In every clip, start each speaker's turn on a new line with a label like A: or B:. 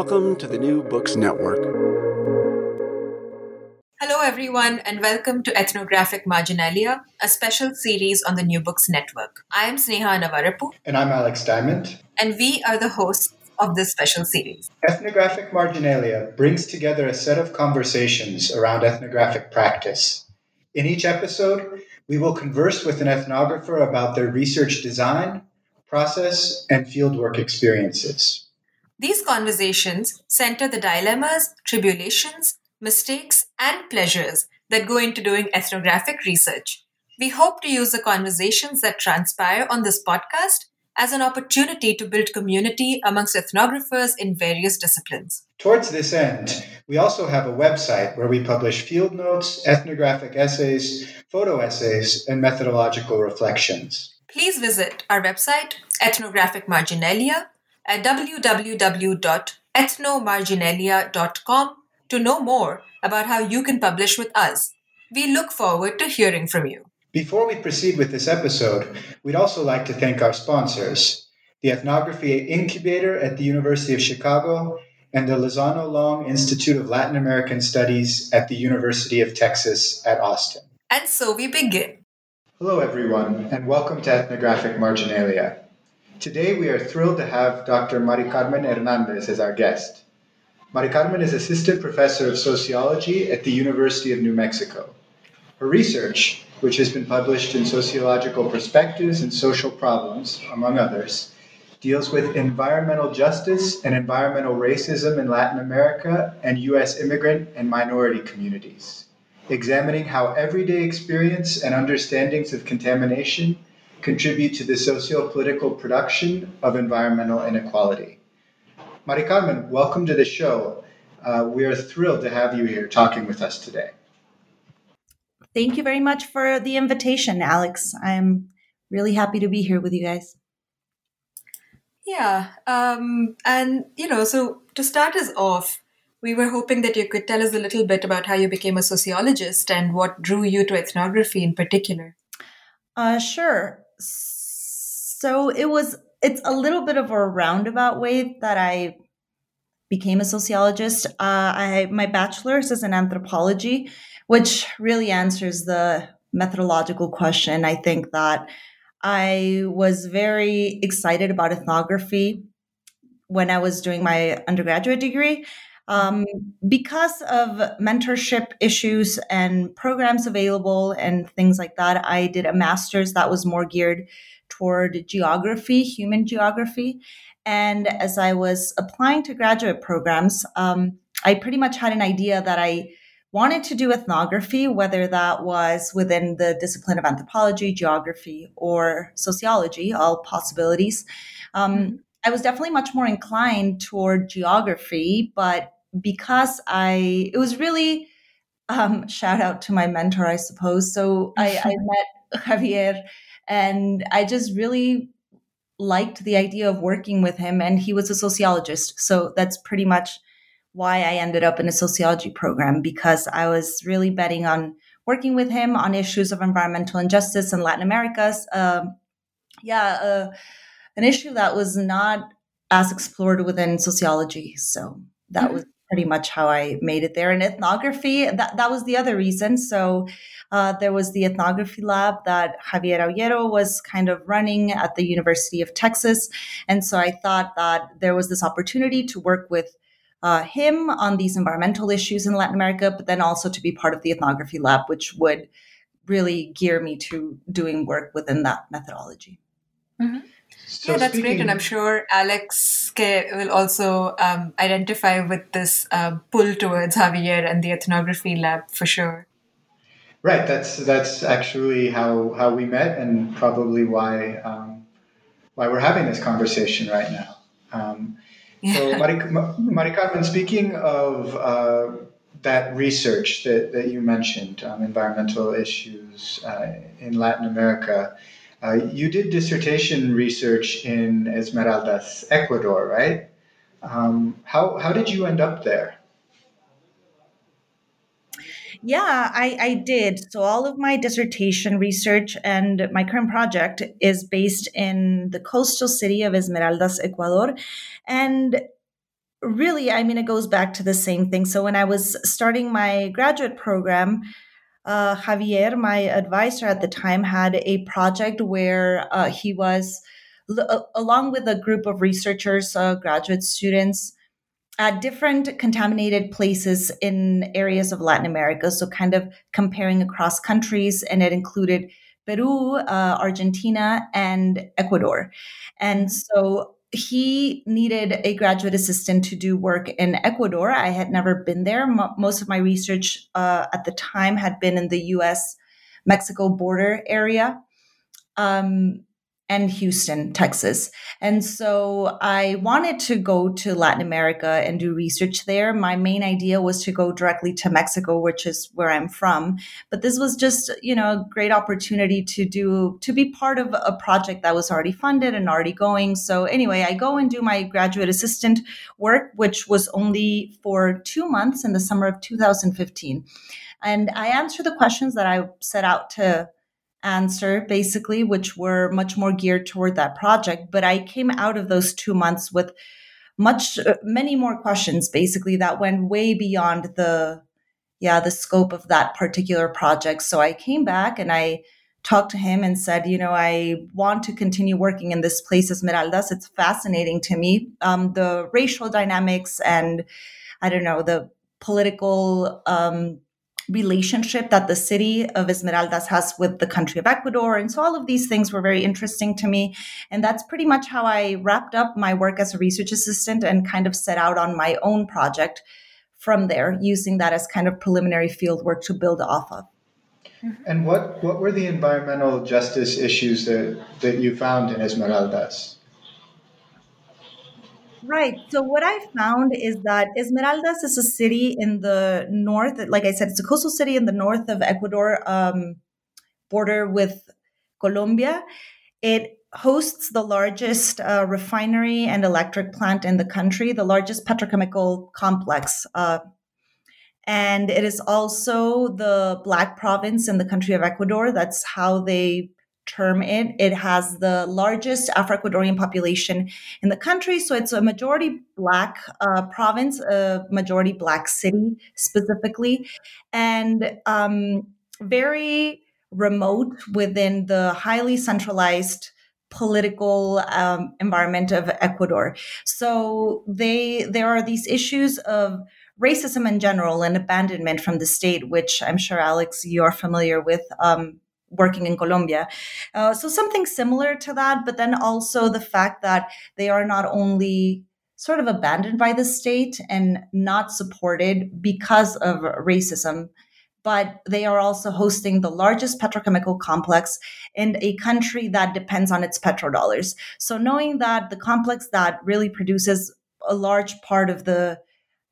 A: Welcome to the New Books Network.
B: Hello, everyone, and welcome to Ethnographic Marginalia, a special series on the New Books Network. I am Sneha Annavarapu.
C: And I'm Alex Diamond.
B: And we are the hosts of this special series.
C: Ethnographic Marginalia brings together a set of conversations around ethnographic practice. In each episode, we will converse with an ethnographer about their research design, process, and fieldwork experiences.
B: These conversations center the dilemmas, tribulations, mistakes, and pleasures that go into doing ethnographic research. We hope to use the conversations that transpire on this podcast as an opportunity to build community amongst ethnographers in various disciplines.
C: Towards this end, we also have a website where we publish field notes, ethnographic essays, photo essays, and methodological reflections.
B: Please visit our website, Ethnographic Marginalia, at www.ethnomarginalia.com to know more about how you can publish with us. We look forward to hearing from you.
C: Before we proceed with this episode, we'd also like to thank our sponsors the Ethnography Incubator at the University of Chicago and the Lozano Long Institute of Latin American Studies at the University of Texas at Austin.
B: And so we begin.
C: Hello, everyone, and welcome to Ethnographic Marginalia. Today, we are thrilled to have Dr. Mari Carmen Hernandez as our guest. Mari Carmen is Assistant Professor of Sociology at the University of New Mexico. Her research, which has been published in Sociological Perspectives and Social Problems, among others, deals with environmental justice and environmental racism in Latin America and U.S. immigrant and minority communities, examining how everyday experience and understandings of contamination contribute to the socio-political production of environmental inequality. Mari Carmen, welcome to the show. Uh, we are thrilled to have you here talking with us today.
D: Thank you very much for the invitation, Alex. I'm really happy to be here with you guys.
B: Yeah. Um, and, you know, so to start us off, we were hoping that you could tell us a little bit about how you became a sociologist and what drew you to ethnography in particular.
D: Uh, sure so it was it's a little bit of a roundabout way that I became a sociologist. Uh, I my bachelor's is in anthropology, which really answers the methodological question. I think that I was very excited about ethnography when I was doing my undergraduate degree. Um, because of mentorship issues and programs available and things like that, I did a master's that was more geared toward geography, human geography. And as I was applying to graduate programs, um, I pretty much had an idea that I wanted to do ethnography, whether that was within the discipline of anthropology, geography, or sociology, all possibilities. Um, mm-hmm. I was definitely much more inclined toward geography, but because I, it was really, um, shout out to my mentor, I suppose. So I, I met Javier and I just really liked the idea of working with him. And he was a sociologist. So that's pretty much why I ended up in a sociology program because I was really betting on working with him on issues of environmental injustice in Latin America's. Um, yeah, uh, an issue that was not as explored within sociology. So that mm-hmm. was pretty much how I made it there. And ethnography, that, that was the other reason. So uh, there was the ethnography lab that Javier Auyero was kind of running at the University of Texas. And so I thought that there was this opportunity to work with uh, him on these environmental issues in Latin America, but then also to be part of the ethnography lab, which would really gear me to doing work within that methodology.
B: Mm-hmm. So yeah, that's speaking... great. And I'm sure Alex will also um, identify with this uh, pull towards Javier and the ethnography lab for sure.
C: Right. That's that's actually how, how we met, and probably why um, why we're having this conversation right now. Um, yeah. So, Mari, Mari Carmen, speaking of uh, that research that, that you mentioned, um, environmental issues uh, in Latin America, uh, you did dissertation research in Esmeraldas, Ecuador, right? Um, how, how did you end up there?
D: Yeah, I, I did. So, all of my dissertation research and my current project is based in the coastal city of Esmeraldas, Ecuador. And really, I mean, it goes back to the same thing. So, when I was starting my graduate program, uh, Javier, my advisor at the time, had a project where uh, he was, l- along with a group of researchers, uh, graduate students, at different contaminated places in areas of Latin America. So, kind of comparing across countries, and it included Peru, uh, Argentina, and Ecuador. And so, he needed a graduate assistant to do work in Ecuador. I had never been there. M- most of my research uh, at the time had been in the US Mexico border area. Um, and Houston, Texas. And so I wanted to go to Latin America and do research there. My main idea was to go directly to Mexico, which is where I'm from. But this was just, you know, a great opportunity to do, to be part of a project that was already funded and already going. So anyway, I go and do my graduate assistant work, which was only for two months in the summer of 2015. And I answer the questions that I set out to answer basically which were much more geared toward that project. But i came out of those two months with much uh, many more questions basically that went way beyond the yeah the scope of that particular project. So i came back and i talked to him and said you know i want to continue working in this place esmeraldas it's fascinating to me. Um, the racial dynamics and i don't know the political um, relationship that the city of Esmeraldas has with the country of Ecuador. And so all of these things were very interesting to me. And that's pretty much how I wrapped up my work as a research assistant and kind of set out on my own project from there, using that as kind of preliminary field work to build off of. Mm-hmm.
C: And what, what were the environmental justice issues that, that you found in Esmeraldas?
D: Right. So what I found is that Esmeraldas is a city in the north. Like I said, it's a coastal city in the north of Ecuador, um, border with Colombia. It hosts the largest uh, refinery and electric plant in the country, the largest petrochemical complex. Uh, and it is also the black province in the country of Ecuador. That's how they term it. It has the largest Afro Ecuadorian population in the country. So it's a majority Black uh, province, a majority Black city specifically, and um, very remote within the highly centralized political um, environment of Ecuador. So they there are these issues of racism in general and abandonment from the state, which I'm sure Alex you're familiar with. Um, working in Colombia. Uh, so something similar to that, but then also the fact that they are not only sort of abandoned by the state and not supported because of racism, but they are also hosting the largest petrochemical complex in a country that depends on its petrodollars. So knowing that the complex that really produces a large part of the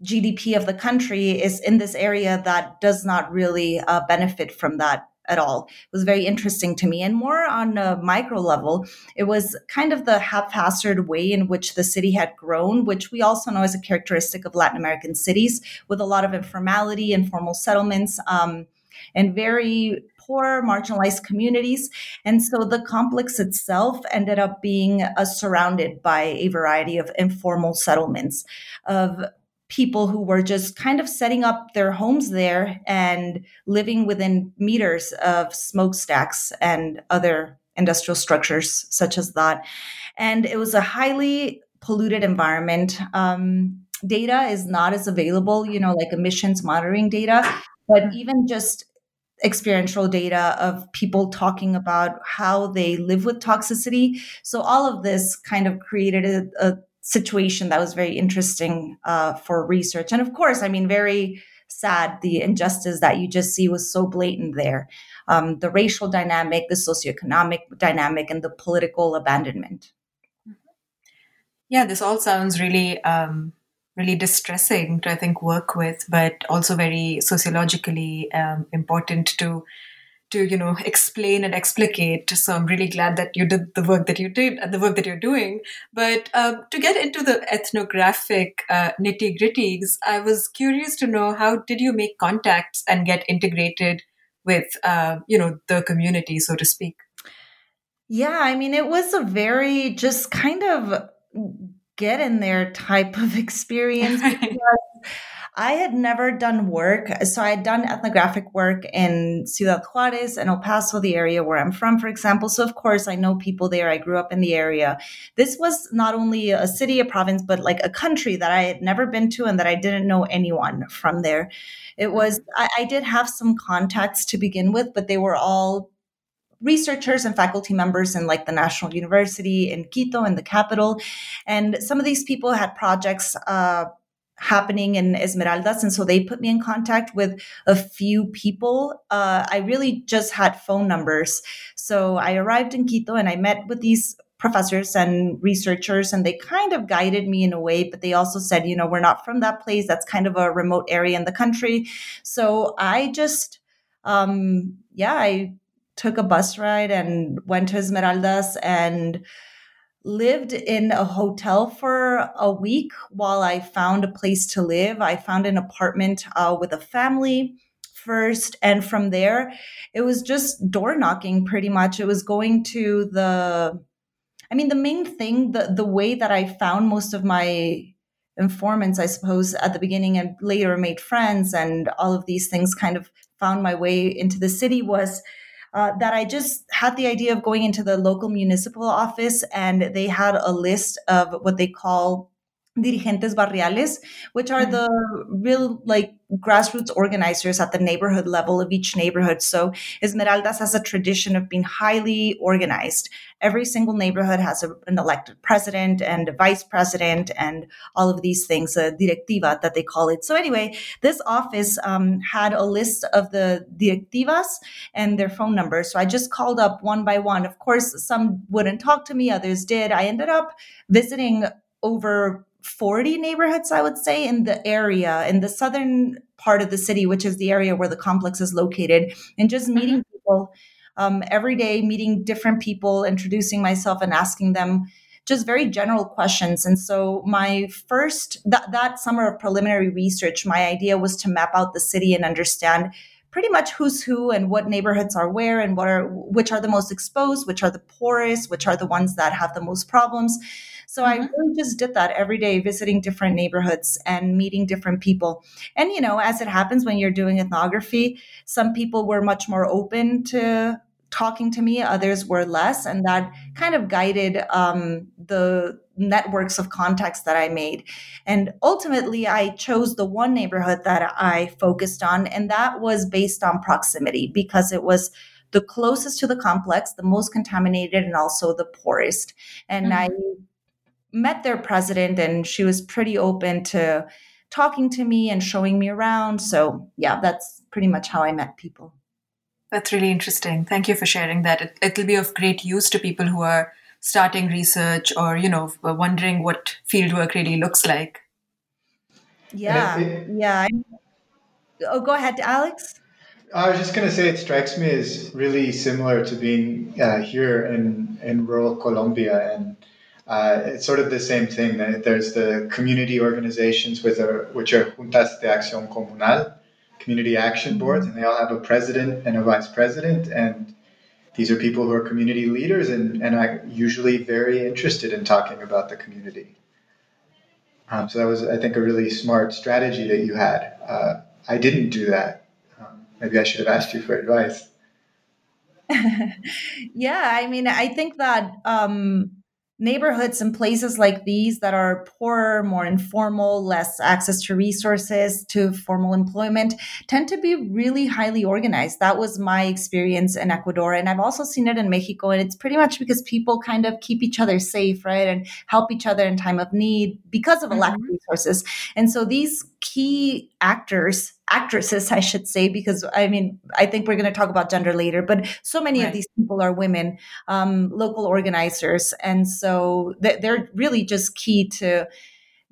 D: GDP of the country is in this area that does not really uh, benefit from that at all. It was very interesting to me. And more on a micro level, it was kind of the haphazard way in which the city had grown, which we also know is a characteristic of Latin American cities with a lot of informality, informal settlements, um, and very poor, marginalized communities. And so the complex itself ended up being uh, surrounded by a variety of informal settlements of people who were just kind of setting up their homes there and living within meters of smokestacks and other industrial structures such as that. And it was a highly polluted environment. Um, data is not as available, you know, like emissions monitoring data, but even just experiential data of people talking about how they live with toxicity. So all of this kind of created a, a situation that was very interesting uh, for research. And of course, I mean, very sad the injustice that you just see was so blatant there. Um, the racial dynamic, the socioeconomic dynamic, and the political abandonment.
B: Yeah, this all sounds really um, really distressing to I think work with, but also very sociologically um, important to to you know explain and explicate. So I'm really glad that you did the work that you did, and the work that you're doing. But um, to get into the ethnographic uh, nitty gritties, I was curious to know how did you make contacts and get integrated with uh, you know the community, so to speak.
D: Yeah, I mean, it was a very just kind of get in there type of experience I had never done work. So I had done ethnographic work in Ciudad Juarez and El Paso, the area where I'm from, for example. So of course I know people there. I grew up in the area. This was not only a city, a province, but like a country that I had never been to and that I didn't know anyone from there. It was, I, I did have some contacts to begin with, but they were all researchers and faculty members in like the National University in Quito in the capital. And some of these people had projects uh, happening in Esmeraldas. And so they put me in contact with a few people. Uh, I really just had phone numbers. So I arrived in Quito and I met with these professors and researchers and they kind of guided me in a way but they also said you know we're not from that place that's kind of a remote area in the country so i just um yeah i took a bus ride and went to Esmeraldas and lived in a hotel for a week while I found a place to live. I found an apartment uh, with a family first. And from there, it was just door knocking pretty much. It was going to the, I mean, the main thing, the, the way that I found most of my informants, I suppose, at the beginning and later made friends and all of these things kind of found my way into the city was uh, that I just had the idea of going into the local municipal office and they had a list of what they call dirigentes barriales, which are mm-hmm. the real like grassroots organizers at the neighborhood level of each neighborhood. So Esmeraldas has a tradition of being highly organized. Every single neighborhood has a, an elected president and a vice president and all of these things, a directiva that they call it. So anyway, this office um, had a list of the directivas and their phone numbers. So I just called up one by one. Of course, some wouldn't talk to me, others did. I ended up visiting over 40 neighborhoods, I would say, in the area, in the southern part of the city, which is the area where the complex is located, and just meeting mm-hmm. people um, every day, meeting different people, introducing myself and asking them just very general questions. And so my first that, that summer of preliminary research, my idea was to map out the city and understand pretty much who's who and what neighborhoods are where and what are which are the most exposed, which are the poorest, which are the ones that have the most problems. So mm-hmm. I really just did that every day, visiting different neighborhoods and meeting different people. And, you know, as it happens when you're doing ethnography, some people were much more open to talking to me, others were less. And that kind of guided um, the networks of contacts that I made. And ultimately, I chose the one neighborhood that I focused on, and that was based on proximity because it was the closest to the complex, the most contaminated, and also the poorest. And mm-hmm. I met their president and she was pretty open to talking to me and showing me around. So, yeah, that's pretty much how I met people.
B: That's really interesting. Thank you for sharing that. It, will be of great use to people who are starting research or, you know, wondering what fieldwork really looks like.
D: Yeah. yeah. Oh, go ahead, Alex.
C: I was just going to say it strikes me as really similar to being uh, here in, in rural Colombia and uh, it's sort of the same thing. There's the community organizations with a, which are juntas de acción comunal, community action boards, and they all have a president and a vice president. And these are people who are community leaders and, and are usually very interested in talking about the community. Um, so that was, I think, a really smart strategy that you had. Uh, I didn't do that. Um, maybe I should have asked you for advice.
D: yeah, I mean, I think that um, neighborhoods and places like these that are poorer, more informal, less access to resources, to formal employment, tend to be really highly organized. That was my experience in Ecuador. And I've also seen it in Mexico. And it's pretty much because people kind of keep each other safe, right? And help each other in time of need because of a lack of mm-hmm. resources. And so these key actors actresses, I should say, because I mean, I think we're going to talk about gender later, but so many right. of these people are women, um, local organizers. And so they're really just key to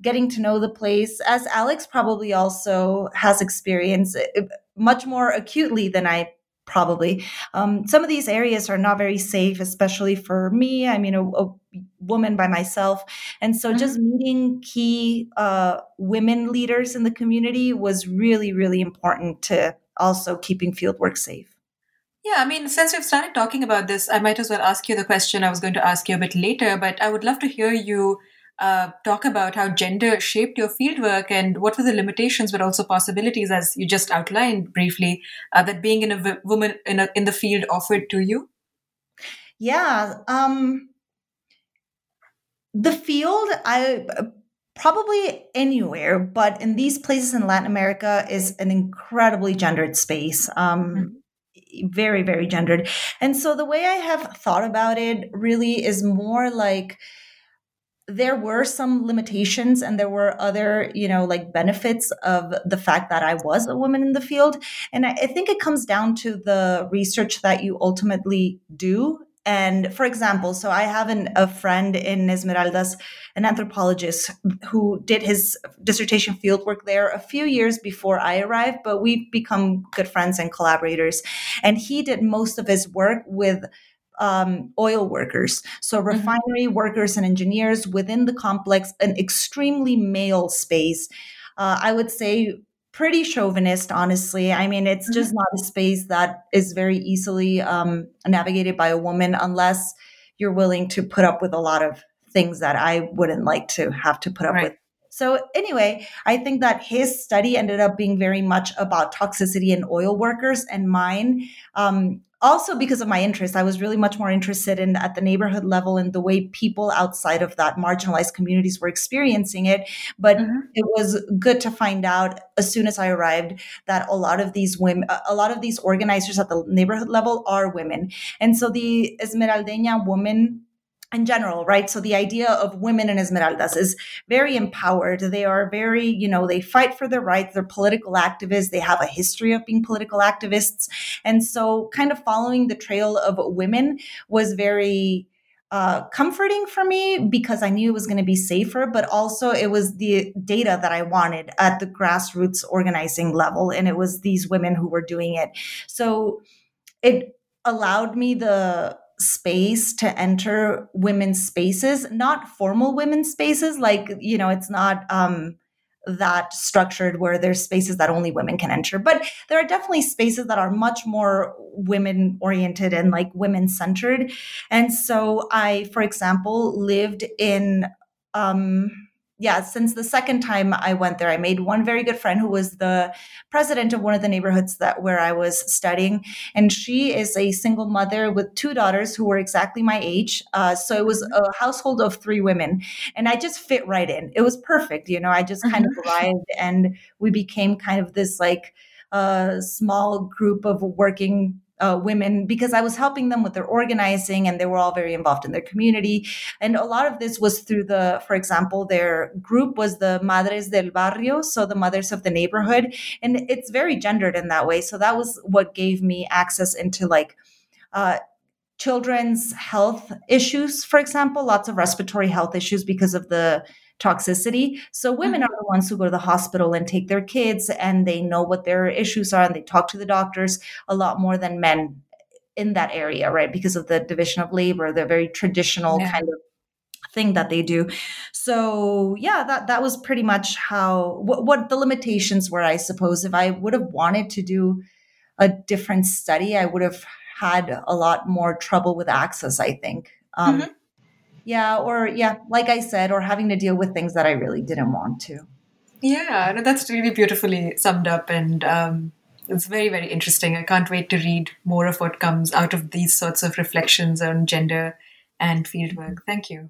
D: getting to know the place, as Alex probably also has experienced eh, much more acutely than I probably. Um, some of these areas are not very safe, especially for me. I mean, a, a woman by myself. And so mm-hmm. just meeting key uh, women leaders in the community was really, really important to also keeping fieldwork safe.
B: Yeah, I mean, since we've started talking about this, I might as well ask you the question I was going to ask you a bit later, but I would love to hear you uh, talk about how gender shaped your fieldwork and what were the limitations but also possibilities as you just outlined briefly uh, that being in a v- woman in, a, in the field offered to you
D: yeah um, the field i probably anywhere but in these places in latin america is an incredibly gendered space um, mm-hmm. very very gendered and so the way i have thought about it really is more like there were some limitations and there were other you know like benefits of the fact that i was a woman in the field and i, I think it comes down to the research that you ultimately do and for example so i have an, a friend in esmeraldas an anthropologist who did his dissertation fieldwork there a few years before i arrived but we've become good friends and collaborators and he did most of his work with um, oil workers. So, mm-hmm. refinery mm-hmm. workers and engineers within the complex, an extremely male space. Uh, I would say pretty chauvinist, honestly. I mean, it's mm-hmm. just not a space that is very easily um, navigated by a woman unless you're willing to put up with a lot of things that I wouldn't like to have to put up right. with. So, anyway, I think that his study ended up being very much about toxicity in oil workers, and mine um, also because of my interest i was really much more interested in at the neighborhood level and the way people outside of that marginalized communities were experiencing it but mm-hmm. it was good to find out as soon as i arrived that a lot of these women a lot of these organizers at the neighborhood level are women and so the esmeraldeña woman in general, right? So the idea of women in Esmeraldas is very empowered. They are very, you know, they fight for their rights. They're political activists. They have a history of being political activists. And so kind of following the trail of women was very, uh, comforting for me because I knew it was going to be safer, but also it was the data that I wanted at the grassroots organizing level. And it was these women who were doing it. So it allowed me the space to enter women's spaces, not formal women's spaces. Like, you know, it's not um, that structured where there's spaces that only women can enter. But there are definitely spaces that are much more women oriented and like women centered. And so I, for example, lived in um, yeah, since the second time I went there, I made one very good friend who was the president of one of the neighborhoods that where I was studying, and she is a single mother with two daughters who were exactly my age. Uh, so it was a household of three women, and I just fit right in. It was perfect, you know. I just kind of mm-hmm. arrived, and we became kind of this like uh, small group of working uh, women because I was helping them with their organizing and they were all very involved in their community. And a lot of this was through the, for example, their group was the Madres del Barrio, so the mothers of the neighborhood. And it's very gendered in that way. So that was what gave me access into like, uh, children's health issues, for example, lots of respiratory health issues because of the toxicity. So women mm-hmm. are the ones who go to the hospital and take their kids and they know what their issues are and they talk to the doctors a lot more than men in that area, right? Because of the division of labor, the very traditional yeah. kind of thing that they do. So yeah, that that was pretty much how what, what the limitations were, I suppose. If I would have wanted to do a different study, I would have had a lot more trouble with access, I think. Um,
B: mm-hmm.
D: Yeah, or yeah, like I said, or having to deal with things that I really didn't want to.
B: Yeah, no, that's really beautifully summed up, and um, it's very, very interesting. I can't wait to read more of what comes out of these sorts of reflections on gender and fieldwork. Thank you.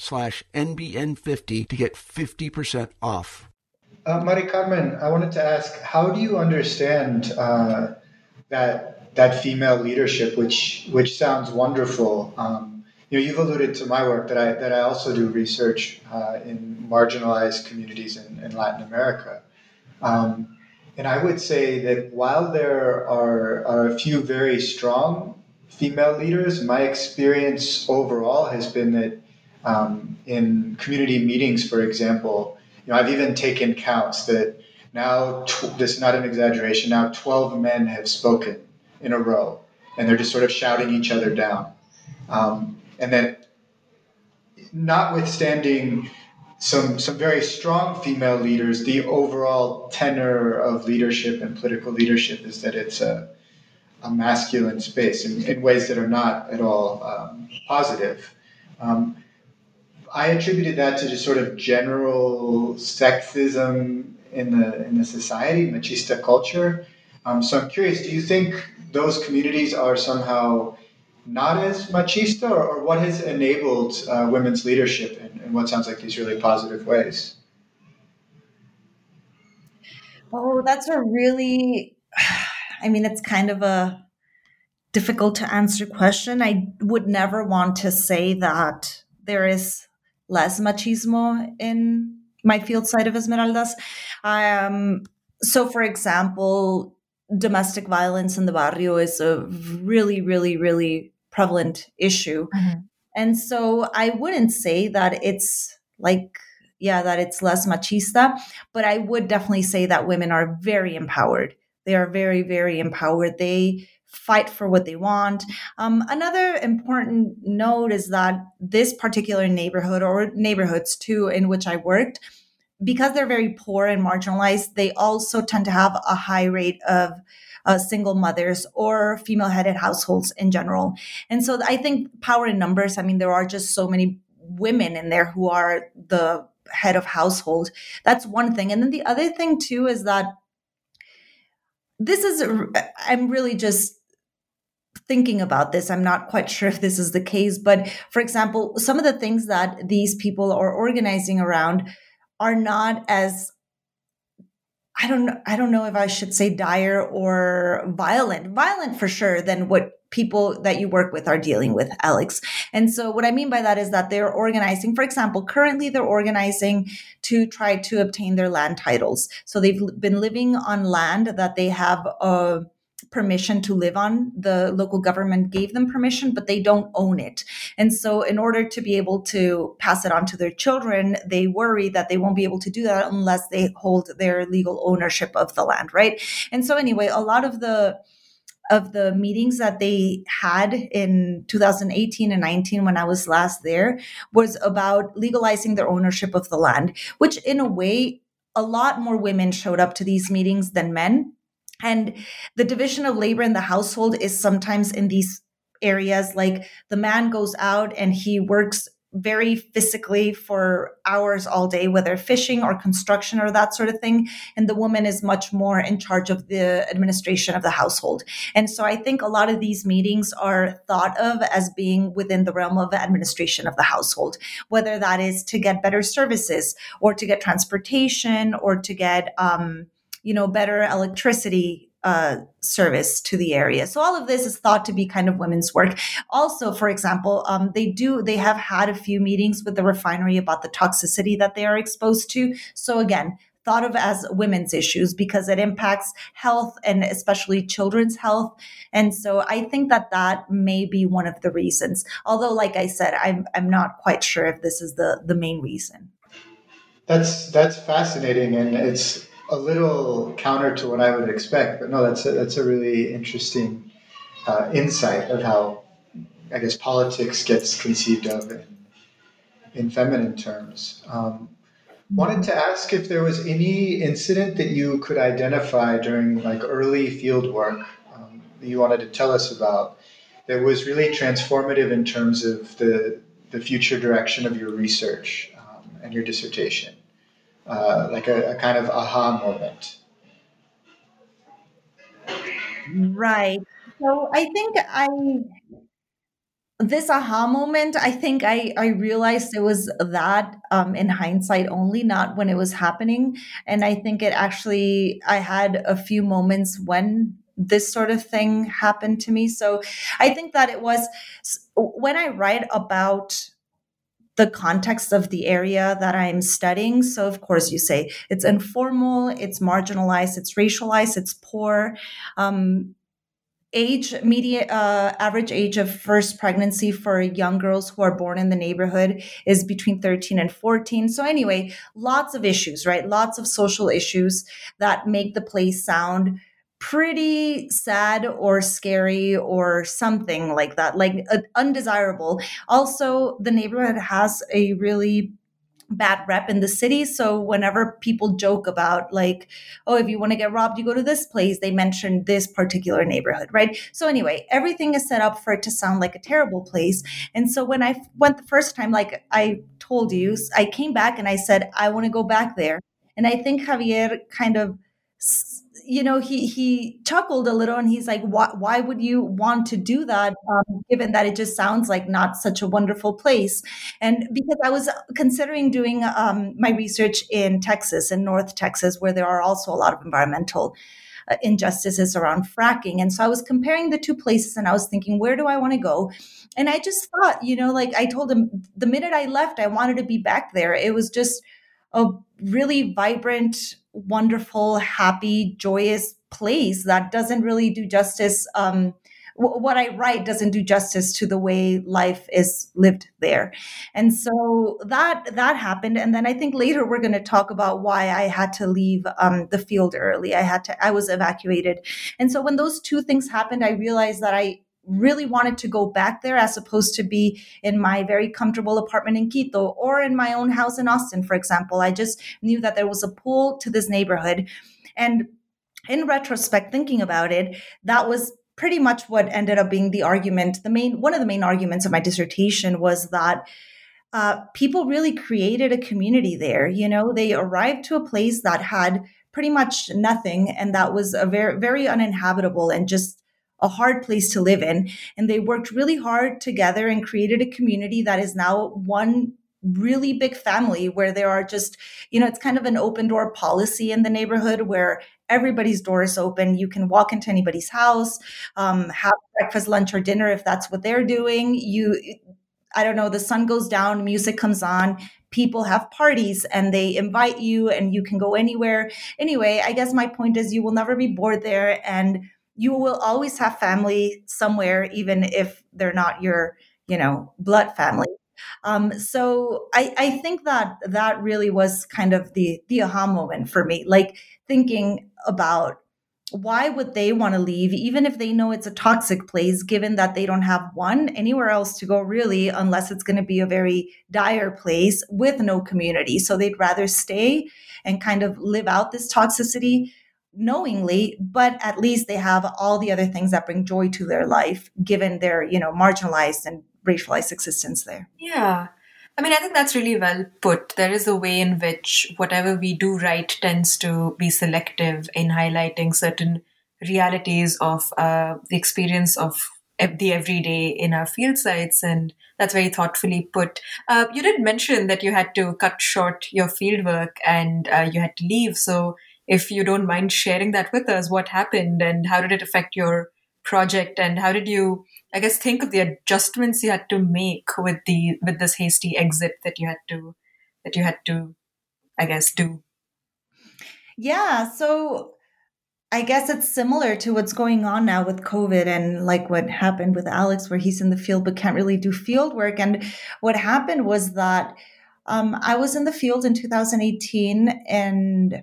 A: slash NBN50 to get 50% off.
C: Uh, Mari Carmen, I wanted to ask, how do you understand uh, that that female leadership, which which sounds wonderful? Um, you know, you've alluded to my work that I that I also do research uh, in marginalized communities in, in Latin America, um, and I would say that while there are are a few very strong female leaders, my experience overall has been that um, in community meetings, for example, you know, I've even taken counts that now, tw- this is not an exaggeration, now 12 men have spoken in a row, and they're just sort of shouting each other down. Um, and then, notwithstanding some, some very strong female leaders, the overall tenor of leadership and political leadership is that it's a, a masculine space in, in ways that are not at all um, positive. Um, I attributed that to just sort of general sexism in the in the society, machista culture. Um, so I'm curious, do you think those communities are somehow not as machista, or, or what has enabled uh, women's leadership in, in what sounds like these really positive ways?
D: Oh, that's a really, I mean, it's kind of a difficult to answer question. I would never want to say that there is less machismo in my field side of Esmeraldas. Um, so, for example, domestic violence in the barrio is a really, really, really prevalent issue. Mm-hmm. And so I wouldn't say that it's like, yeah, that it's less machista, but I would definitely say that women are very empowered. They are very, very empowered. They fight for what they want. Um, another important note is that this particular neighborhood or neighborhoods too in which I worked, because they're very poor and marginalized, they also tend to have a high rate of uh, single mothers or female headed households in general. And so I think power in numbers, I mean, there are just so many women in there who are the head of household. That's one thing. And then the other thing too is that this is, I'm really just thinking about this. I'm not quite sure if this is the case, but for example, some of the things that these people are organizing around are not as I don't I don't know if I should say dire or violent. Violent for sure than what people that you work with are dealing with, Alex. And so what I mean by that is that they're organizing, for example, currently they're organizing to try to obtain their land titles. So they've been living on land that they have a permission to live on. The local government gave them permission, but they don't own it. And so, in order to be able to pass it on to their children, they worry that they won't be able to do that unless they hold their legal ownership of the land, right? And so, anyway, a lot of the of the meetings that they had in 2018 and 19 when I was last there was about legalizing their ownership of the land, which in a way a lot more women showed up to these meetings than men and the division of labor in the household is sometimes in these areas like the man goes out and he works very physically for hours all day, whether fishing or construction or that sort of thing. And the woman is much more in charge of the administration of the household. And so I think a lot of these meetings are thought of as being within the realm of administration of the household, whether that is to get better services or to get transportation or to get, um, you know, better electricity uh, service to the area. So all of this is thought to be kind of women's work. Also, for example, um, they do they have had a few meetings with the refinery about the toxicity that they are exposed to. So again. Thought of as women's issues because it impacts health and especially children's health. And so I think that that may be one of the reasons. Although, like I said, I'm, I'm not quite sure if this is the, the main reason.
C: That's, that's fascinating. And it's, a little counter to what I would expect, but no, that's a, that's a really interesting uh, insight of how I guess politics gets conceived of in, in feminine terms. Um, wanted to ask if there was any incident that you could identify during like early field work um, that you wanted to tell us about that was really transformative in terms of the the future direction of your research um, and your dissertation uh, like a, a kind of aha moment.
D: Right. So I think I this aha moment i think i i realized it was that um, in hindsight only not when it was happening and i think it actually i had a few moments when this sort of thing happened to me so i think that it was when i write about the context of the area that I'm studying. So, of course, you say it's informal, it's marginalized, it's racialized, it's poor. Um, age media uh, average age of first pregnancy for young girls who are born in the neighborhood is between 13 and 14 so anyway lots of issues right lots of social issues that make the place sound pretty sad or scary or something like that, like uh, undesirable. Also, the neighborhood has a really bad rep in the city. So whenever people joke about like, oh, if you want to get robbed, you go to this place, they mention this particular neighborhood, right? So anyway, everything is set up for it to sound like a terrible place. And so when I went the first time, like I told you, I came back and I said, I want to go back there. And I think Javier kind of you know, he he chuckled a little and he's like, "Why why would you want to do that? Um, given that it just sounds like not such a wonderful place." And because I was considering doing um, my research in Texas, in North Texas, where there are also a lot of environmental uh, injustices around fracking, and so I was comparing the two places, and I was thinking, where do I want to go? And I just thought, you know, like I told him the minute I left, I wanted to be back there. It was just a really vibrant wonderful, happy, joyous place that doesn't really do justice. Um, what I write doesn't do justice to the way life is lived there, and so that that happened. And then I think later we're going to talk about why I had to leave um, the field early. I had to. I was evacuated, and so when those two things happened, I realized that I really wanted to go back there as opposed to be in my very comfortable apartment in Quito or in my own house in Austin, for example. I just knew that there was a pull to this neighborhood. And in retrospect, thinking about it, that was pretty much what ended up being the argument. The main one of the main arguments of my dissertation was that uh, people really created a community there. You know, they arrived to a place that had pretty much nothing, and that was a very very uninhabitable and just a hard place to live in. And they worked really hard together and created a community that is now one really big family where there are just, you know, it's kind of an open door policy in the neighborhood where everybody's door is open. You can walk into anybody's house, um, have breakfast, lunch, or dinner if that's what they're doing. You, I don't know, the sun goes down, music comes on, people have parties and they invite you and you can go anywhere. Anyway, I guess my point is you will never be bored there. And you will always have family somewhere, even if they're not your, you know, blood family. Um, so I, I think that that really was kind of the the aha moment for me, like thinking about why would they want to leave even if they know it's a toxic place given that they don't have one anywhere else to go really unless it's going to be a very dire place with no community so they'd rather stay and kind of live out this toxicity knowingly but at least they have all the other things that bring joy to their life given their you know marginalized and racialized existence there
B: yeah I mean, I think that's really well put. There is a way in which whatever we do write tends to be selective in highlighting certain realities of uh, the experience of the everyday in our field sites. And that's very thoughtfully put. Uh, you did mention that you had to cut short your fieldwork and uh, you had to leave. So if you don't mind sharing that with us, what happened and how did it affect your project and how did you i guess think of the adjustments you had to make with the with this hasty exit that you had to that you had to i guess do
D: yeah so I guess it's similar to what's going on now with COVID and like what happened with Alex, where he's in the field but can't really do field work. And what happened was that um, I was in the field in 2018 and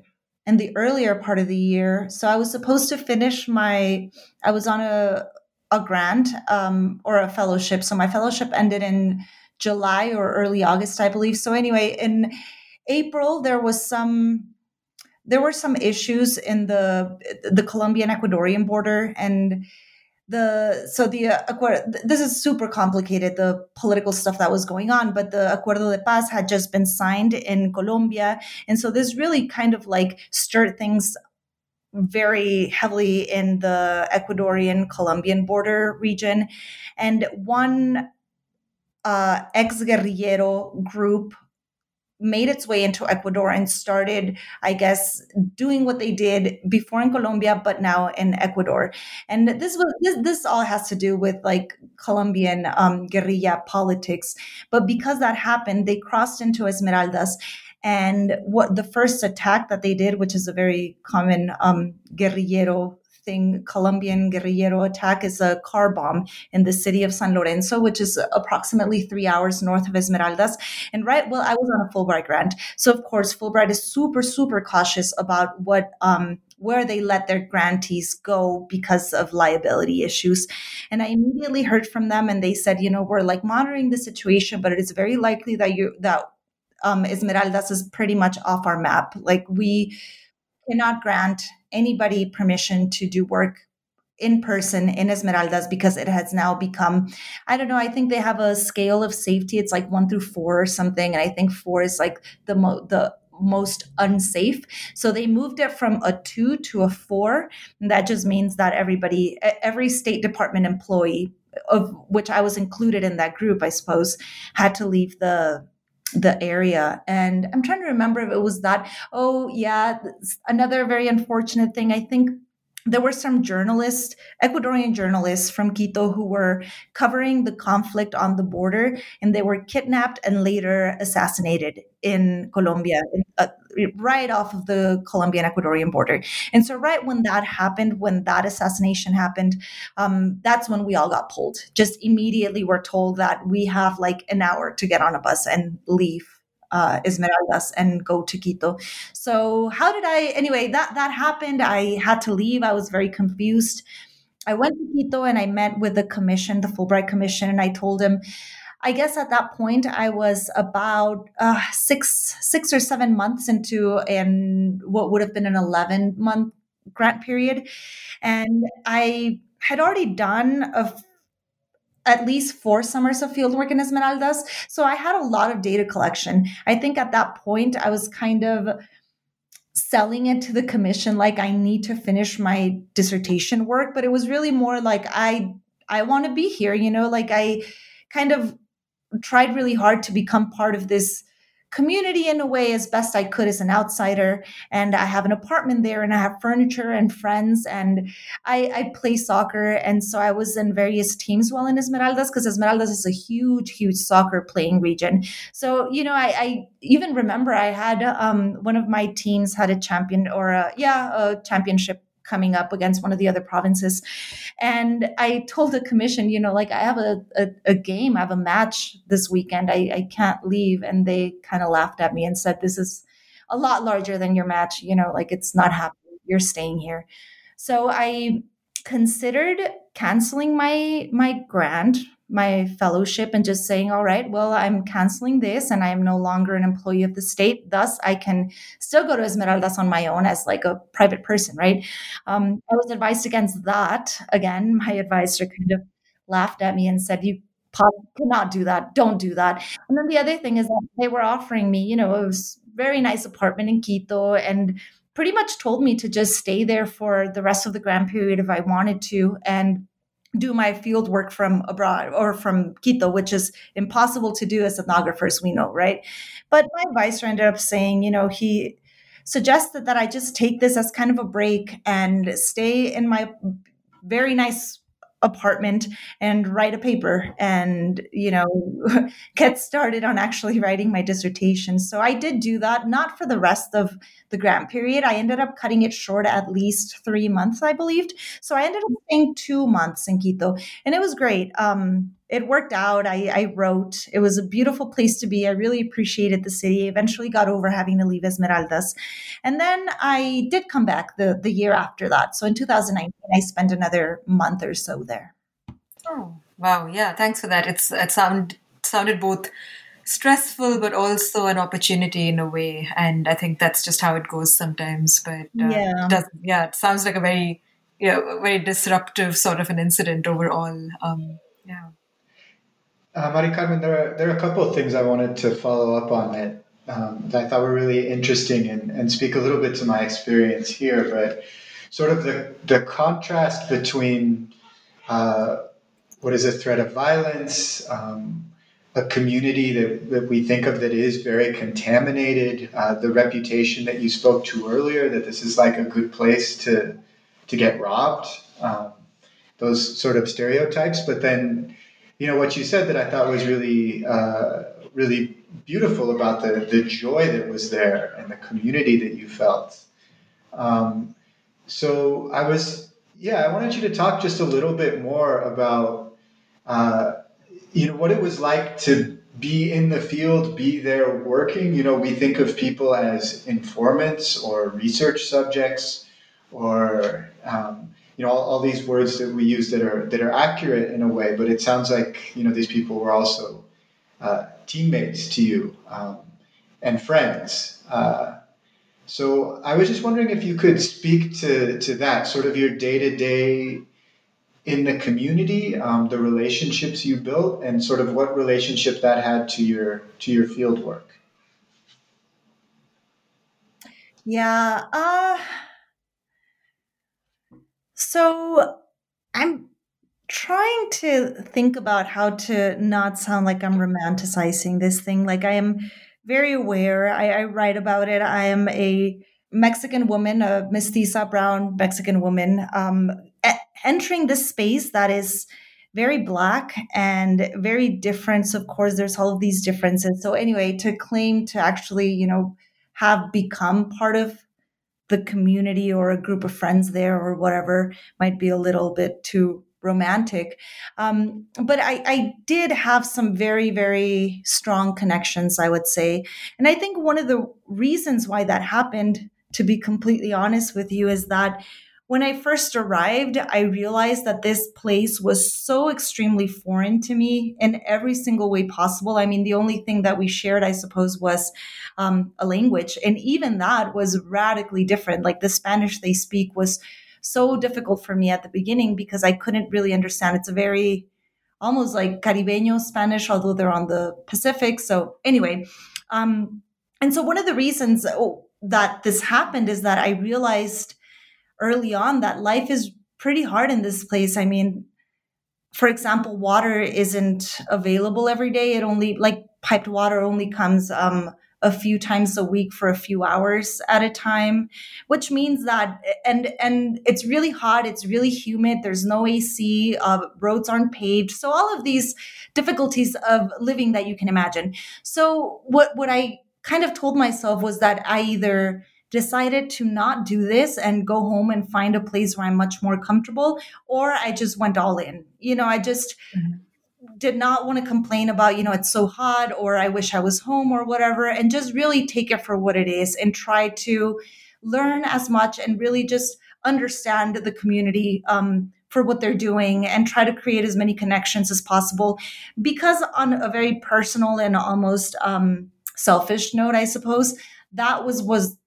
D: in the earlier part of the year. So I was supposed to finish my, I was on a, a grant um, or a fellowship. So my fellowship ended in July or early August, I believe. So anyway, in April, there was some there were some issues in the the Colombian Ecuadorian border and the so the uh, this is super complicated the political stuff that was going on but the acuerdo de paz had just been signed in Colombia. And so this really kind of like stirred things very heavily in the Ecuadorian Colombian border region. And one uh, ex guerrillero group made its way into Ecuador and started, I guess, doing what they did before in Colombia, but now in Ecuador. And this was this, this all has to do with like Colombian um, guerrilla politics. But because that happened, they crossed into Esmeraldas. And what the first attack that they did, which is a very common um, guerrillero thing, Colombian guerrillero attack is a car bomb in the city of San Lorenzo, which is approximately three hours north of Esmeraldas. And right, well, I was on a Fulbright grant. So of course, Fulbright is super, super cautious about what, um, where they let their grantees go because of liability issues. And I immediately heard from them and they said, you know, we're like monitoring the situation, but it is very likely that you, that um, Esmeraldas is pretty much off our map. Like we cannot grant anybody permission to do work in person in Esmeraldas because it has now become, I don't know, I think they have a scale of safety. It's like one through four or something. And I think four is like the mo- the most unsafe. So they moved it from a two to a four. And that just means that everybody, every State Department employee, of which I was included in that group, I suppose, had to leave the the area. And i'm trying to remember if it was that oh yeah another very unfortunate thing. I think there were some journalists, Ecuadorian journalists from Quito, who were covering the conflict on the border, and they were kidnapped and later assassinated in Colombia, in, uh, right off of the Colombian Ecuadorian border. And so, right when that happened, when that assassination happened, um, that's when we all got pulled. Just immediately, we're told that we have like an hour to get on a bus and leave uh, Esmeraldas and go to Quito. So how did I? Anyway, that that happened. I had to leave. I was very confused. I went to Quito and I met with the commission, the Fulbright Commission, and I told him. I guess at that point I was about uh, six six or seven months into and what would have been an eleven month grant period, and I had already done a at least four summers of fieldwork in Esmeraldas. So I had a lot of data collection. I think at that point, I was kind of selling it to the commission like I need to finish my dissertation work, but it was really more like I I want to be here, you know, like I kind of tried really hard to become part of this community in a way as best I could as an outsider. And I have an apartment there and I have furniture and friends and I, I play soccer. And so I was in various teams while in Esmeraldas because Esmeraldas is a huge, huge soccer playing region. So, you know, I, I even remember I had um, one of my teams had a champion or a, yeah, a championship coming up against one of the other provinces. And I told the commission, you know, like I have a, a, a game, I have a match this weekend. I, I can't leave. And they kind of laughed at me and said, This is a lot larger than your match. You know, like it's not happening. You're staying here. So I considered canceling my my grant my fellowship and just saying, all right, well, I'm canceling this and I am no longer an employee of the state. Thus, I can still go to Esmeraldas on my own as like a private person, right? Um, I was advised against that. Again, my advisor kind of laughed at me and said, you cannot do that. Don't do that. And then the other thing is that they were offering me, you know, was very nice apartment in Quito and pretty much told me to just stay there for the rest of the grant period if I wanted to and do my field work from abroad or from Quito, which is impossible to do as ethnographers, we know, right? But my advisor ended up saying, you know, he suggested that I just take this as kind of a break and stay in my very nice apartment and write a paper and you know get started on actually writing my dissertation. So i did do that not for the rest of the grant period. I ended up cutting it short at least three months i believed. So i ended up staying two months in quito and it was great. Um, it worked out. I, I wrote. It was a beautiful place to be. I really appreciated the city. I eventually got over having to leave esmeraldas. And then i did come back the, the year after that. So in 2019 i spent another month or so there.
B: Oh wow. Yeah thanks for that. It's it sound sounded both stressful but also an opportunity in a way. And i think that's just how it goes sometimes. But uh, yeah. it yeah it sounds like a very you know, very disruptive sort of an incident overall. Um, yeah
C: uh, Mari Carmen, there are, there are a couple of things I wanted to follow up on that, um, that I thought were really interesting and, and speak a little bit to my experience here. But sort of the, the contrast between uh, what is a threat of violence, um, a community that, that we think of that is very contaminated, uh, the reputation that you spoke to earlier, that this is like a good place to, to get robbed, um, those sort of stereotypes. But then you know what you said that I thought was really uh, really beautiful about the the joy that was there and the community that you felt. Um, so I was yeah I wanted you to talk just a little bit more about uh, you know what it was like to be in the field, be there working. You know, we think of people as informants or research subjects or um, you know all, all, these words that we use that are that are accurate in a way but it sounds like you know these people were also uh, teammates to you um, and friends. Uh, so i was just wondering if you could speak to to that sort of your day-to-day in the community um, the relationships you built and sort of what relationship that had to your to your field work
D: yeah uh so I'm trying to think about how to not sound like I'm romanticizing this thing. Like I am very aware. I, I write about it. I am a Mexican woman, a mestiza brown Mexican woman, um, entering this space that is very black and very different. So of course, there's all of these differences. So anyway, to claim to actually, you know, have become part of the community or a group of friends there or whatever might be a little bit too romantic. Um, but I, I, did have some very, very strong connections, I would say. And I think one of the reasons why that happened, to be completely honest with you, is that when I first arrived, I realized that this place was so extremely foreign to me in every single way possible. I mean, the only thing that we shared, I suppose, was um, a language. And even that was radically different. Like the Spanish they speak was so difficult for me at the beginning because I couldn't really understand. It's a very almost like Caribeño Spanish, although they're on the Pacific. So, anyway, um, and so one of the reasons oh, that this happened is that I realized early on that life is pretty hard in this place. I mean, for example, water isn't available every day. It only like piped water only comes um, a few times a week for a few hours at a time, which means that and and it's really hot. It's really humid. There's no AC. Uh, roads aren't paved. So all of these difficulties of living that you can imagine. So what what I kind of told myself was that I either decided to not do this and go home and find a place where I'm much more comfortable, or I just went all in. You know, I just mm-hmm. did not want to complain about, you know, it's so hot or I wish I was home or whatever, and just really take it for what it is and try to learn as much and really just understand the community um, for what they're doing and try to create as many connections as possible. Because, on a very personal and almost um, selfish note, I suppose, that was was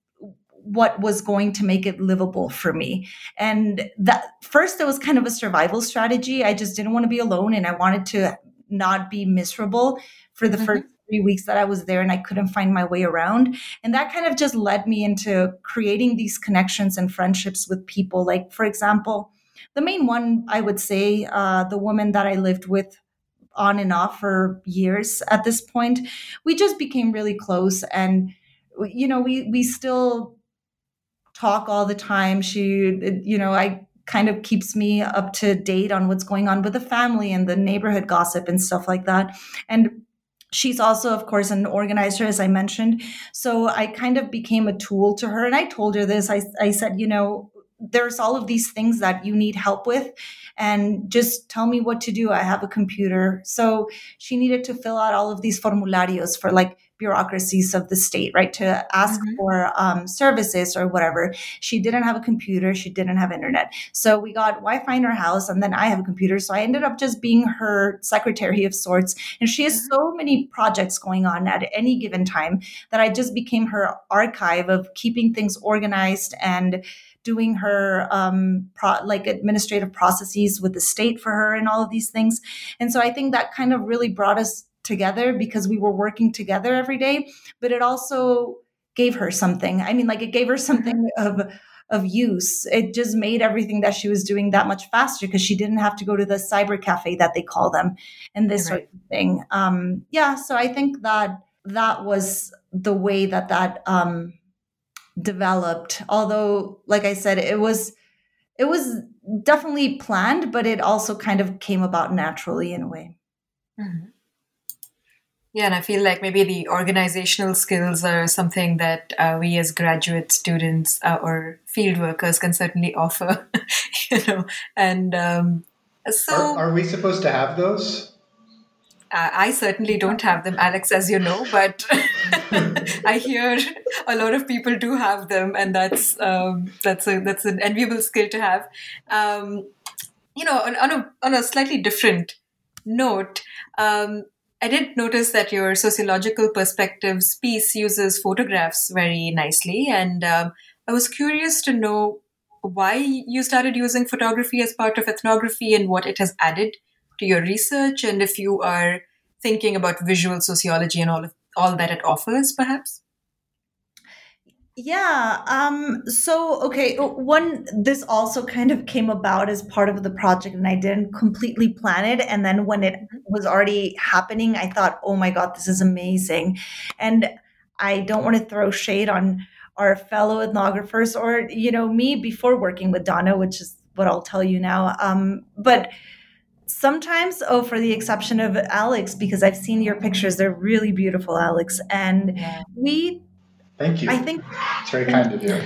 D: what was going to make it livable for me. And that first, it was kind of a survival strategy. I just didn't want to be alone and I wanted to not be miserable for the mm-hmm. first three weeks that I was there and I couldn't find my way around. And that kind of just led me into creating these connections and friendships with people. Like, for example, the main one I would say, uh, the woman that I lived with on and off for years at this point, we just became really close. And, you know, we, we still talk all the time. She, you know, I kind of keeps me up to date on what's going on with the family and the neighborhood gossip and stuff like that. And she's also of course an organizer as i mentioned. So i kind of became a tool to her. And i told her this. I, I said you know there's all of these things that you need help with. And just tell me what to do. I have a computer. So she needed to fill out all of these formularios for like bureaucracies of the state, right? To ask mm-hmm. for um, services or whatever. She didn't have a computer. She didn't have internet. So we got Wi-Fi in her house, and then I have a computer. So I ended up just being her secretary of sorts. And she has mm-hmm. so many projects going on at any given time that I just became her archive of keeping things organized and doing her um, pro- like administrative processes with the state for her and all of these things. And so I think that kind of really brought us together because we were working together every day but it also gave her something i mean like it gave her something mm-hmm. of of use it just made everything that she was doing that much faster because she didn't have to go to the cyber cafe that they call them and this right. sort of thing um yeah so i think that that was the way that that um developed although like i said it was it was definitely planned but it also kind of came about naturally in a way mm-hmm.
B: Yeah, and I feel like maybe the organizational skills are something that uh, we as graduate students uh, or field workers can certainly offer, you know. And um, so,
C: are, are, we supposed to have those?
B: Uh, I certainly don't have them, Alex, as you know, but I hear a lot of people do have them, and that's um, that's a that's an enviable skill to have. Um, you know, on, on, a on a slightly different note. Um, I did notice that your sociological perspectives piece uses photographs very nicely, and um, I was curious to know why you started using photography as part of ethnography and what it has added to your research, and if you are thinking about visual sociology and all of all that it offers, perhaps.
D: Yeah. Um, so, okay, one, this also kind of came about as part of the project, and I didn't completely plan it. And then when it mm-hmm. was already happening, I thought, oh my God, this is amazing. And I don't want to throw shade on our fellow ethnographers or, you know, me before working with Donna, which is what I'll tell you now. Um, but sometimes oh for the exception of alex because i've seen your pictures they're really beautiful alex and yeah. we
C: Thank you.
D: I think
C: it's very kind of you.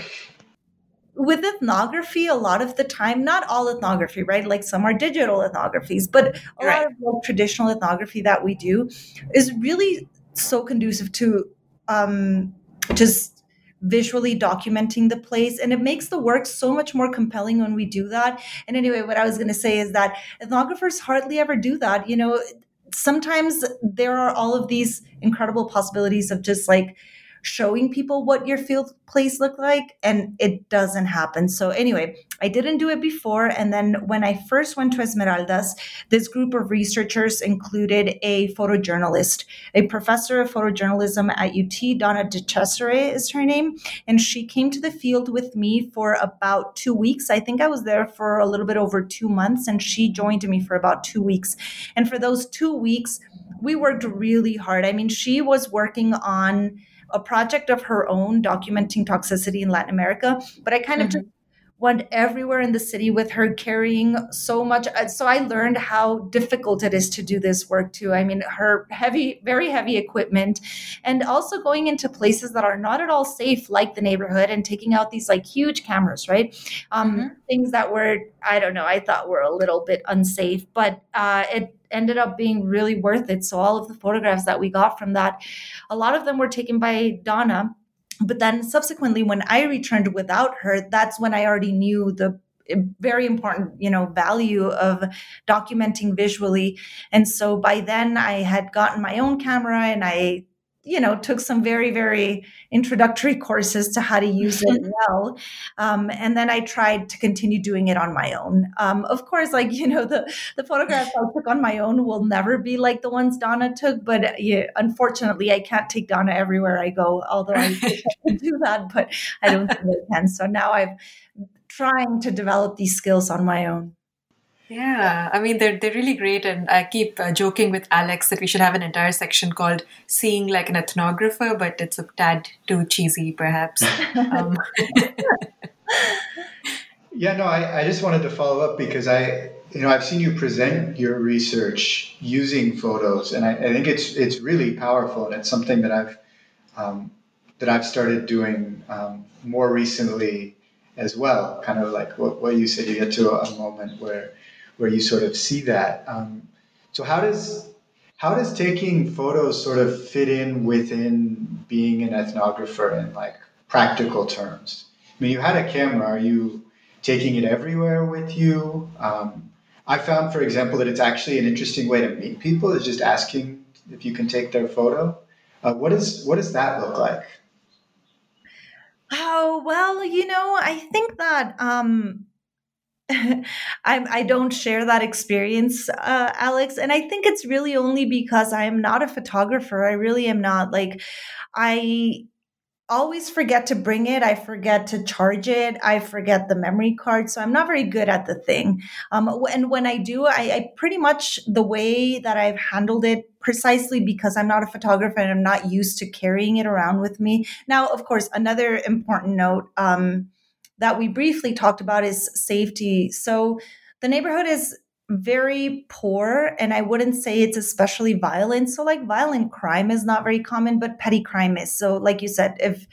D: With ethnography, a lot of the time, not all ethnography, right? Like some are digital ethnographies, but a right. lot of the traditional ethnography that we do is really so conducive to um, just visually documenting the place and it makes the work so much more compelling when we do that and anyway what i was going to say is that ethnographers hardly ever do that you know sometimes there are all of these incredible possibilities of just like showing people what your field place looked like and it doesn't happen. So anyway i didn't do it before and then when i first went to esmeraldas this group of researchers included a photojournalist a professor of photojournalism at ut donna decesare is her name and she came to the field with me for about two weeks. I think i was there for a little bit over two months and she joined me for about two weeks. And for those two weeks we worked really hard. I mean she was working on a project of her own documenting toxicity in Latin America, but I kind mm-hmm. of just went everywhere in the city with her carrying so much uh, so i learned how difficult it is to do this work too i mean her heavy very heavy equipment and also going into places that are not at all safe like the neighborhood and taking out these like huge cameras right um, mm-hmm. things that were i don't know i thought were a little bit unsafe but uh, it ended up being really worth it. So all of the photographs that we got from that, a lot of them were taken by Donna. But then subsequently, when I returned without her, that's when I already knew the eh, very important you know value of documenting visually and so by then i had gotten my own camera and i you know took some very very introductory courses to how to use it well. Um, and then i tried to continue doing it on my own. Um, of course like you know the the photographs i took on my own will never be like the ones donna took but yeah, unfortunately i can't take donna everywhere i go although i can do that but i don't think i can. So now i'm trying to develop these skills on my own
B: yeah, I mean they're they're really great, and I keep uh, joking with Alex that we should have an entire section called "Seeing Like an Ethnographer," but it's a tad too cheesy, perhaps. um.
C: yeah, no, I, I just wanted to follow up because I, you know, I've seen you present your research using photos, and I, I think it's it's really powerful, and it's something that I've um, that I've started doing um, more recently as well. Kind of like what, what you said, you get to a, a moment where where you sort of see that. Um, so how does how does taking photos sort of fit in within being an ethnographer in like practical terms? I mean, you had a camera. Are you taking it everywhere with you? Um, I found, for example, that it's actually an interesting way to meet people. Is just asking if you can take their photo. Uh, what is what does that look like?
D: Oh well, you know, I think that um, I, I don't share that experience, uh, Alex. And I think it's really only because I am not a photographer. I really am not. Like, I always forget to bring it. I forget to charge it. I forget the memory card. So I'm not very good at the thing. Um, and when I do, I, I pretty much the way that I've handled it precisely because I'm not a photographer and I'm not used to carrying it around with me. Now, of course, another important note. Um, that we briefly talked about is safety. So the neighborhood is very poor and i wouldn't say it's especially violent. So like violent crime is not very common but petty crime is. So like you said if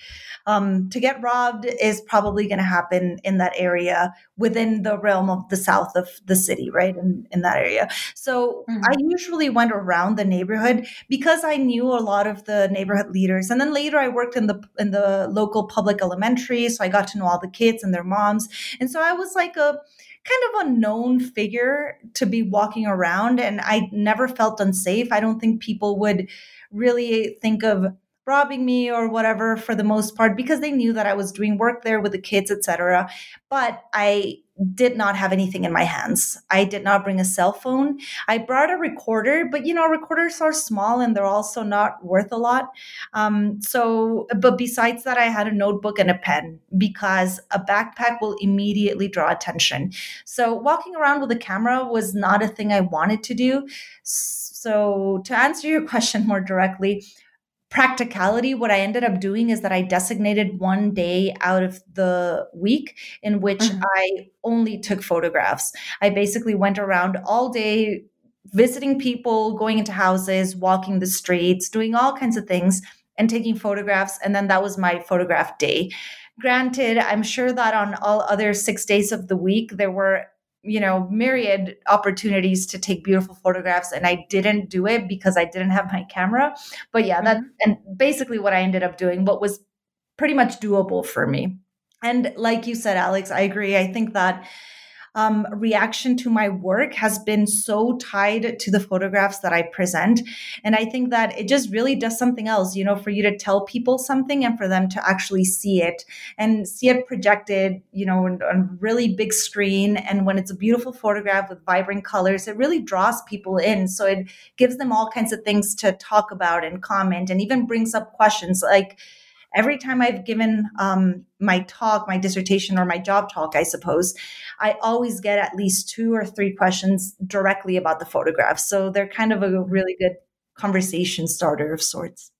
D: um, to get robbed is probably going to happen in that area within the realm of the south of the city right in, in that area. So mm-hmm. i usually went around the neighborhood because i knew a lot of the neighborhood leaders. And then later i worked in the in the local public elementary so i got to know all the kids and their moms. And so i was like a kind of a known figure to be walking around and I never felt unsafe. I don't think people would really think of robbing me or whatever for the most part because they knew that I was doing work there with the kids, etc. But I did not have anything in my hands. I did not bring a cell phone. I brought a recorder, but you know, recorders are small and they're also not worth a lot. Um, so, but besides that, I had a notebook and a pen because a backpack will immediately draw attention. So, walking around with a camera was not a thing I wanted to do. So, to answer your question more directly, practicality, what I ended up doing is that I designated one day out of the week in which mm-hmm. I only took photographs. I basically went around all day visiting people, going into houses, walking the streets, doing all kinds of things and taking photographs. And then that was my photograph day. Granted, I'm sure that on all other six days of the week, there were you know myriad opportunities to take beautiful photographs and i didn't do it because i didn't have my camera. But yeah that mm-hmm. and basically what i ended up doing what was pretty much doable for me. And like you said alex i agree. I think that um, reaction to my work has been so tied to the photographs that I present. And I think that it just really does something else, you know, for you to tell people something and for them to actually see it and see it projected, you know, on, a really big screen. And when it's a beautiful photograph with vibrant colors, it really draws people in. So it gives them all kinds of things to talk about and comment and even brings up questions like, every time I've given um, my talk, my dissertation, or my job talk, I suppose, I always get at least two or three questions directly about the photographs. So they're kind of a really good conversation starter of sorts.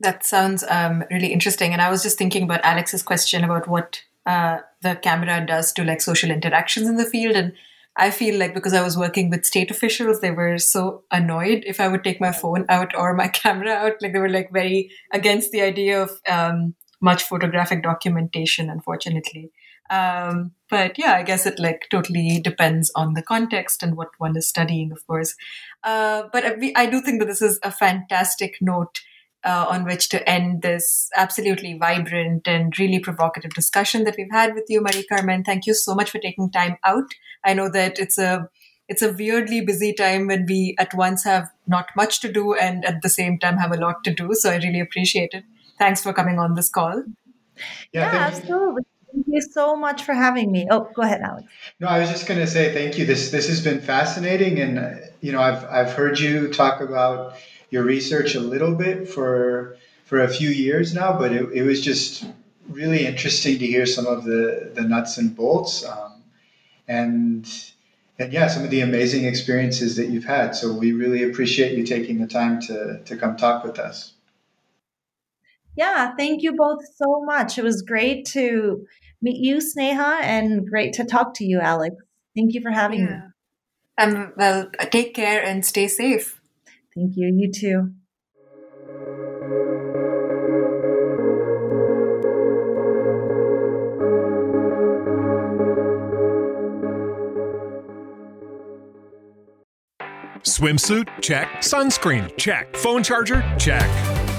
B: That sounds um, really interesting. And I was just thinking about Alex's question about what uh, the camera does to like social interactions in the field. And I feel like because I was working with state officials, they were so annoyed if I would take my phone out or my camera out. Like they were like very against the idea of um, much photographic documentation, unfortunately. Um, but yeah, I guess it like totally depends on the context and what one is studying, of course. Uh, but I, I do think that this is a fantastic note uh, on which to end this absolutely vibrant and really provocative discussion that we've had with you, Marie Carmen. Thank you so much for taking time out. I know that it's a it's a weirdly busy time when we at once have not much to do and at the same time have a lot to do. So I really appreciate it. Thanks for coming on this call.
D: Yeah, yeah absolutely. Thank you so much for having me. Oh, go ahead, Alex.
C: No, I was just going to say thank you. This this has been fascinating, and you know, I've I've heard you talk about your research a little bit for for a few years now, but it, it was just really interesting to hear some of the the nuts and bolts, um, and and yeah, some of the amazing experiences that you've had. So we really appreciate you taking the time to to come talk with us.
D: Yeah, thank you both so much. It was great to meet you, Sneha, and great to talk to you, Alex. Thank you for having yeah. me.
B: Um, well, take care and stay safe.
D: Thank you. You too.
E: Swimsuit? Check. Sunscreen? Check. Phone charger? Check.